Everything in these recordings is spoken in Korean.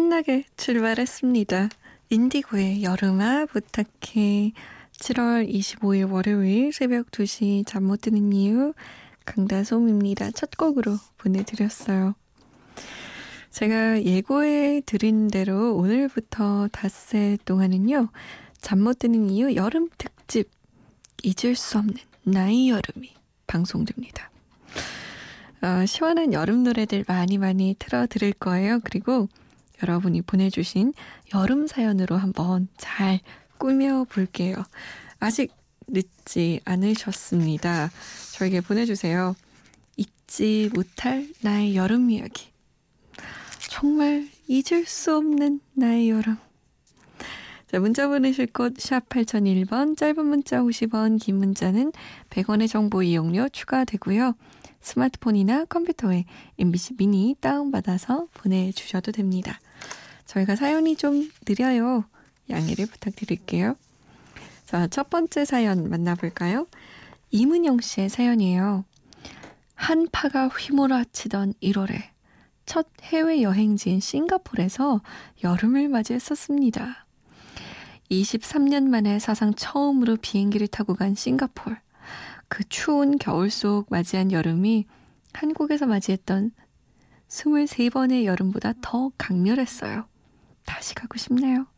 신나게 출발했습니다. 인디고의 여름아 부탁해. 7월 25일 월요일 새벽 2시 잠 못 드는 이유 강다솜입니다. 첫 곡으로 보내드렸어요. 제가 예고해 드린 대로 오늘부터 닷새 동안은요. 잠 못 드는 이유 여름 특집 잊을 수 없는 나의 여름이 방송됩니다. 어, 시원한 여름 노래들 많이 많이 틀어 드릴 거예요. 그리고 여러분이 보내주신 여름 사연으로 한번 잘 꾸며 볼게요. 아직 늦지 않으셨습니다. 저에게 보내주세요. 잊지 못할 나의 여름 이야기. 정말 잊을 수 없는 나의 여름. 자, 문자 보내실 곳 샵 8001번, 짧은 문자 50원, 긴 문자는 100원의 정보 이용료 추가되고요. 스마트폰이나 컴퓨터에 MBC 미니 다운받아서 보내주셔도 됩니다. 저희가 사연이 좀 느려요. 양해를 부탁드릴게요. 자, 첫 번째 사연 만나볼까요? 이문영 씨의 사연이에요. 한파가 휘몰아치던 1월에 첫 해외 여행지인 싱가포르에서 여름을 맞이했었습니다. 23년 만에 사상 처음으로 비행기를 타고 간 싱가포르. 그 추운 겨울 속 맞이한 여름이 한국에서 맞이했던 23번의 여름보다 더 강렬했어요. 다시 가고 싶네요.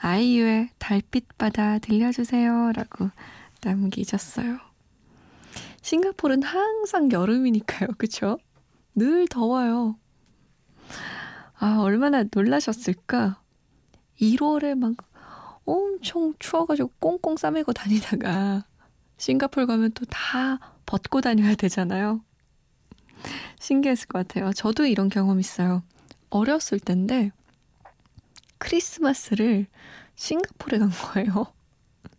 아이유의 달빛바다 들려주세요. 라고 남기셨어요. 싱가포르는 항상 여름이니까요. 그쵸? 늘 더워요. 아, 얼마나 놀라셨을까? 1월에 막 엄청 추워가지고 꽁꽁 싸매고 다니다가 싱가폴 가면 또 다 벗고 다녀야 되잖아요. 신기했을 것 같아요. 저도 이런 경험 있어요. 어렸을 때인데 크리스마스를 싱가포르에 간 거예요.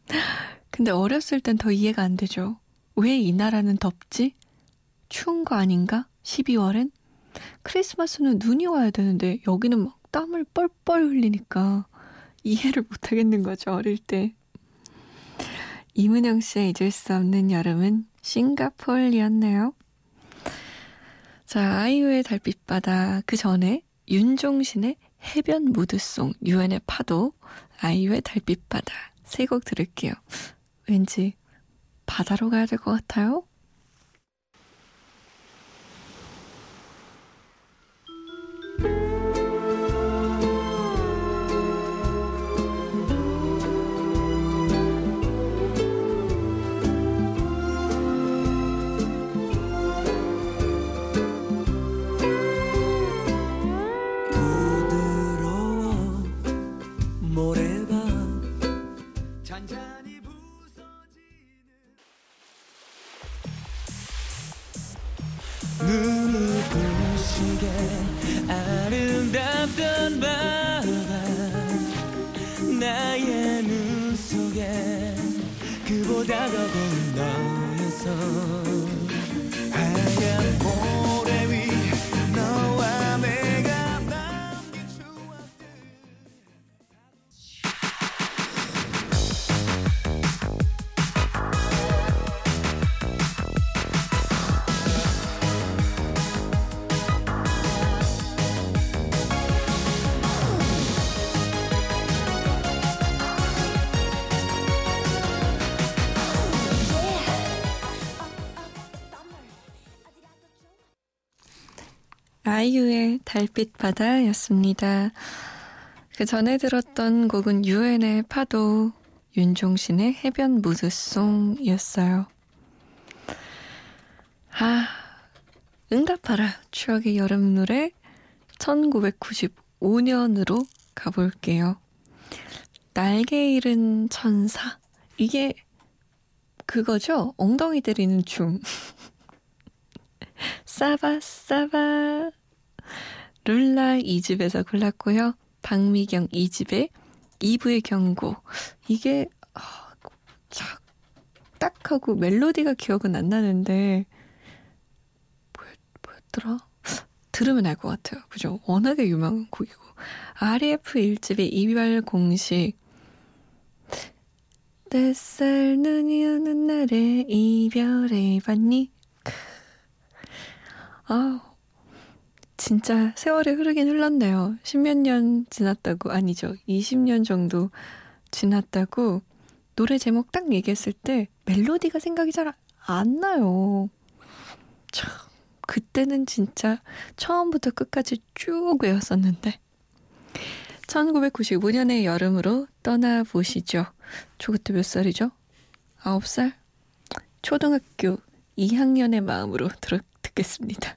근데 어렸을 땐 더 이해가 안 되죠. 왜 이 나라는 덥지? 추운 거 아닌가? 12월엔? 크리스마스는 눈이 와야 되는데 여기는 막 땀을 뻘뻘 흘리니까 이해를 못 하겠는 거죠, 어릴 때. 이문영 씨의 잊을 수 없는 여름은 싱가폴이었네요. 자, 아이유의 달빛바다 그 전에 윤종신의 해변 무드송, 유엔의 파도, 아이유의 달빛바다 세 곡 들을게요. 왠지 바다로 가야 될 것 같아요. 다더 고운 너였어 하얀 모 아이유의 달빛 바다였습니다. 그 전에 들었던 곡은 유엔의 파도, 윤종신의 해변 무드송이었어요. 아, 응답하라 추억의 여름 노래 1995년으로 가볼게요. 날개 잃은 천사. 이게 그거죠? 엉덩이 때리는 춤. 싸바, 싸바. 룰라 2집에서 골랐고요. 박미경 2집의 2부의 경고. 이게, 아, 착, 딱 하고 멜로디가 기억은 안 나는데, 뭐였, 뭐였더라? 들으면 알 것 같아요. 그죠? 워낙에 유명한 곡이고. RF 1집의 이별 공식. 뱃살 눈이 오는 날에 이별해 봤니? 아, 진짜 세월이 흐르긴 흘렀네요. 십몇 년 지났다고, 아니죠. 20년 정도 지났다고 노래 제목 딱 얘기했을 때 멜로디가 생각이 잘 안 나요. 참, 그때는 진짜 처음부터 끝까지 쭉 외웠었는데. 1995년의 여름으로 떠나보시죠. 저 그때 몇 살이죠? 9살? 초등학교 2학년의 마음으로 들어, 듣겠습니다.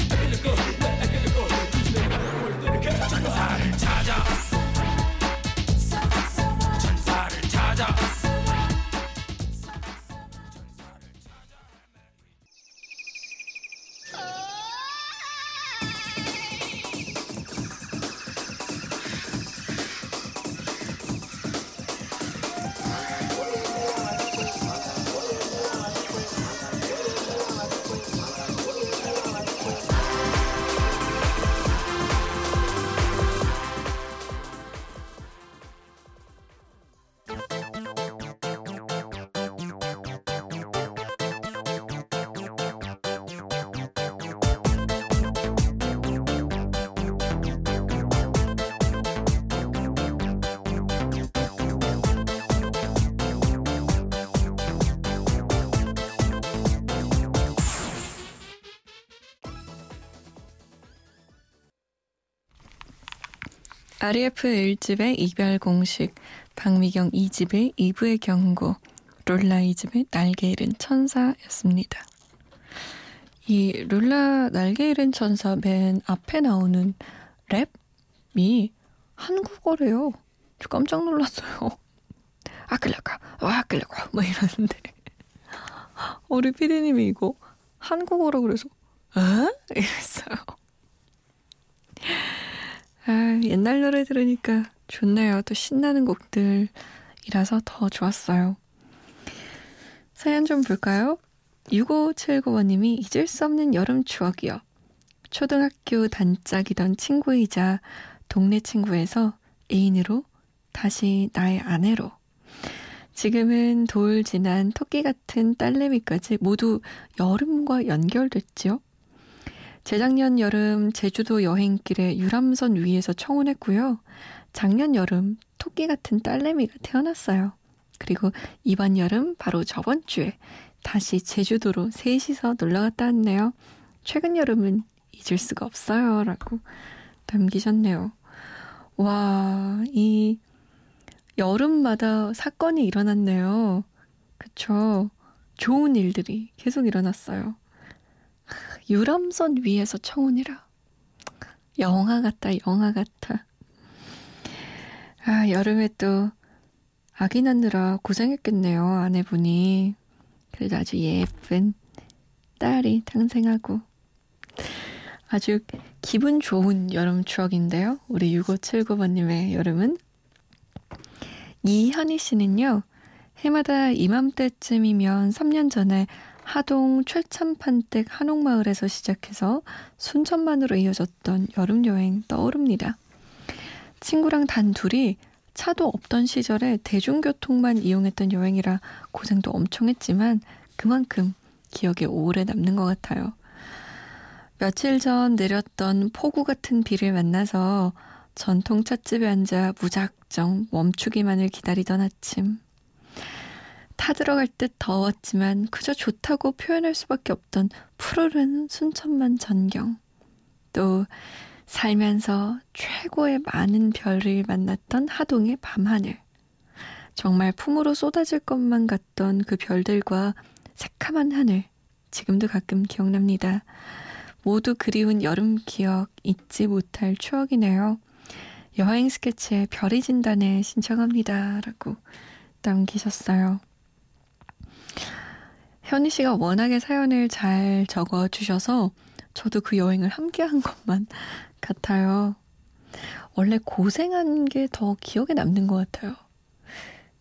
RF 1집의 이별 공식, 박미경 2집의 2부의 경고, 롤라 2집의 날개 잃은 천사였습니다. 이 룰라 날개 잃은 천사 맨 앞에 나오는 랩이 한국어래요. 저 깜짝 놀랐어요. 아끌려가, 와 아끌려가, 뭐 이러는데 우리 피디님이 이거 한국어로 그래서 어? 이랬어요. 아, 옛날 노래 들으니까 좋네요. 또 신나는 곡들이라서 더 좋았어요. 사연 좀 볼까요? 6579번님이 잊을 수 없는 여름 추억이요. 초등학교 단짝이던 친구이자 동네 친구에서 애인으로 다시 나의 아내로. 지금은 돌 지난 토끼 같은 딸내미까지 모두 여름과 연결됐지요. 재작년 여름 제주도 여행길에 유람선 위에서 청혼했고요. 작년 여름 토끼 같은 딸내미가 태어났어요. 그리고 이번 여름 바로 저번 주에 다시 제주도로 셋이서 놀러 갔다 왔네요. 최근 여름은 잊을 수가 없어요. 라고 남기셨네요. 와, 이 여름마다 사건이 일어났네요. 그쵸. 좋은 일들이 계속 일어났어요. 유람선 위에서 청혼이라. 영화 같다, 영화 같아. 아, 여름에 또 아기 낳느라 고생했겠네요, 아내분이. 그래도 아주 예쁜 딸이 탄생하고. 아주 기분 좋은 여름 추억인데요. 우리 6579번님의 여름은. 이현희 씨는요, 해마다 이맘때쯤이면 3년 전에 하동 최참판댁 한옥마을에서 시작해서 순천만으로 이어졌던 여름 여행 떠오릅니다. 친구랑 단 둘이 차도 없던 시절에 대중교통만 이용했던 여행이라 고생도 엄청 했지만 그만큼 기억에 오래 남는 것 같아요. 며칠 전 내렸던 폭우 같은 비를 만나서 전통 찻집에 앉아 무작정 멈추기만을 기다리던 아침. 타 들어갈 듯 더웠지만 그저 좋다고 표현할 수밖에 없던 푸르른 순천만 전경. 또 살면서 최고의 많은 별을 만났던 하동의 밤하늘. 정말 품으로 쏟아질 것만 같던 그 별들과 새카만 하늘. 지금도 가끔 기억납니다. 모두 그리운 여름 기억 잊지 못할 추억이네요. 여행 스케치에 별이 진단에 신청합니다. 라고 남기셨어요. 현희 씨가 워낙에 사연을 잘 적어 주셔서 저도 그 여행을 함께 한 것만 같아요. 원래 고생한 게 더 기억에 남는 것 같아요.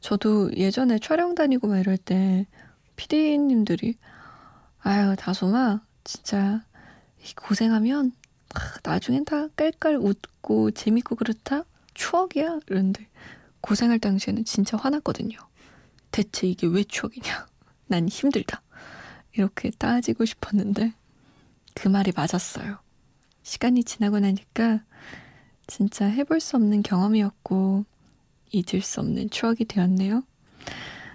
저도 예전에 촬영 다니고 막 이럴 때 PD님들이 아유 다솜아 진짜 고생하면 나중엔 다 깔깔 웃고 재밌고 그렇다 추억이야 이런데 고생할 당시에는 진짜 화났거든요. 대체 이게 왜 추억이냐? 난 힘들다. 이렇게 따지고 싶었는데 그 말이 맞았어요. 시간이 지나고 나니까 진짜 해볼 수 없는 경험이었고 잊을 수 없는 추억이 되었네요.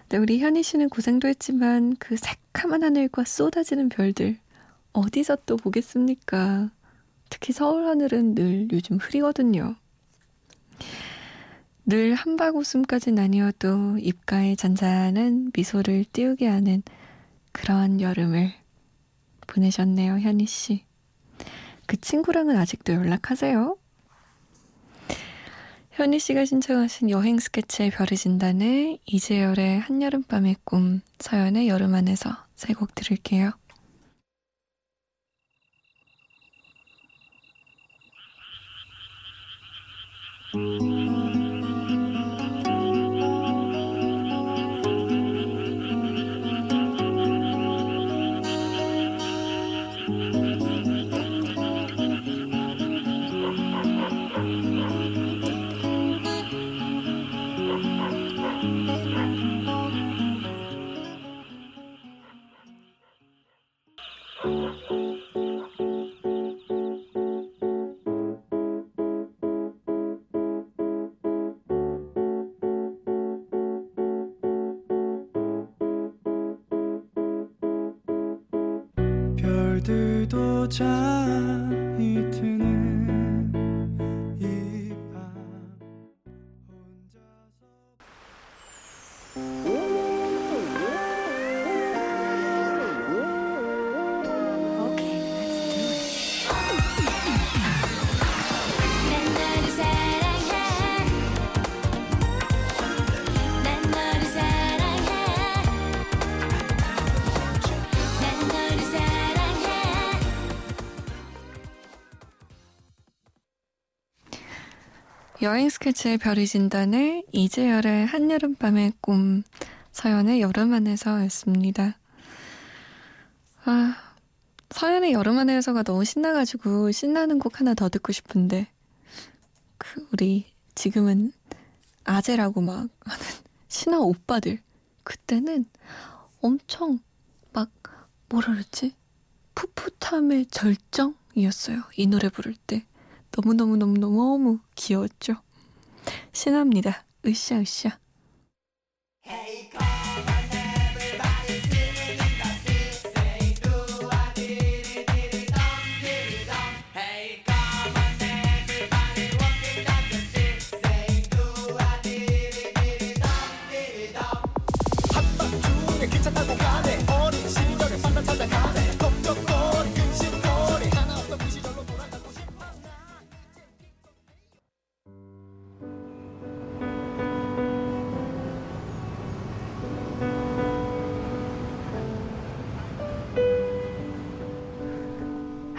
네, 우리 현희 씨는 고생도 했지만 그 새카만 하늘과 쏟아지는 별들 어디서 또 보겠습니까? 특히 서울 하늘은 늘 요즘 흐리거든요. 늘 한박 웃음까진 아니어도 입가에 잔잔한 미소를 띄우게 하는 그런 여름을 보내셨네요, 현희 씨. 그 친구랑은 아직도 연락하세요? 현희 씨가 신청하신 여행 스케치의 별이 진단에 이재열의 한여름밤의 꿈, 서연의 여름 안에서 세 곡 들을게요. 별 들 여행 스케치의 별이 진단을 이재열의 한여름밤의 꿈, 서연의 여름 안에서였습니다. 아, 서연의 여름 안에서가 너무 신나가지고 신나는 곡 하나 더 듣고 싶은데, 그, 우리 지금은 아재라고 막 하는 신화 오빠들. 그때는 엄청 막, 뭐라 그랬지? 풋풋함의 절정이었어요. 이 노래 부를 때. 너무너무너무너무 귀여웠죠. 신합니다. 으쌰으쌰.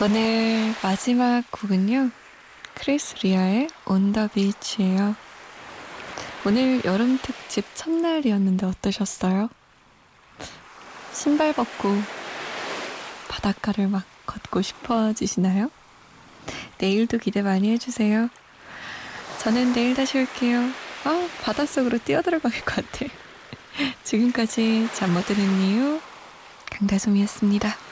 오늘 마지막 곡은요. 크리스 리아의 the Beach예요. 오늘 여름 특집 첫날이었는데 어떠셨어요? 신발 벗고 바닷가를 막 걷고 싶어지시나요? 내일도 기대 많이 해주세요. 저는 내일 다시 올게요. 아, 바닷속으로 뛰어들어갈 것 같아. 지금까지 잠 못 드는 이유 강다솜이었습니다.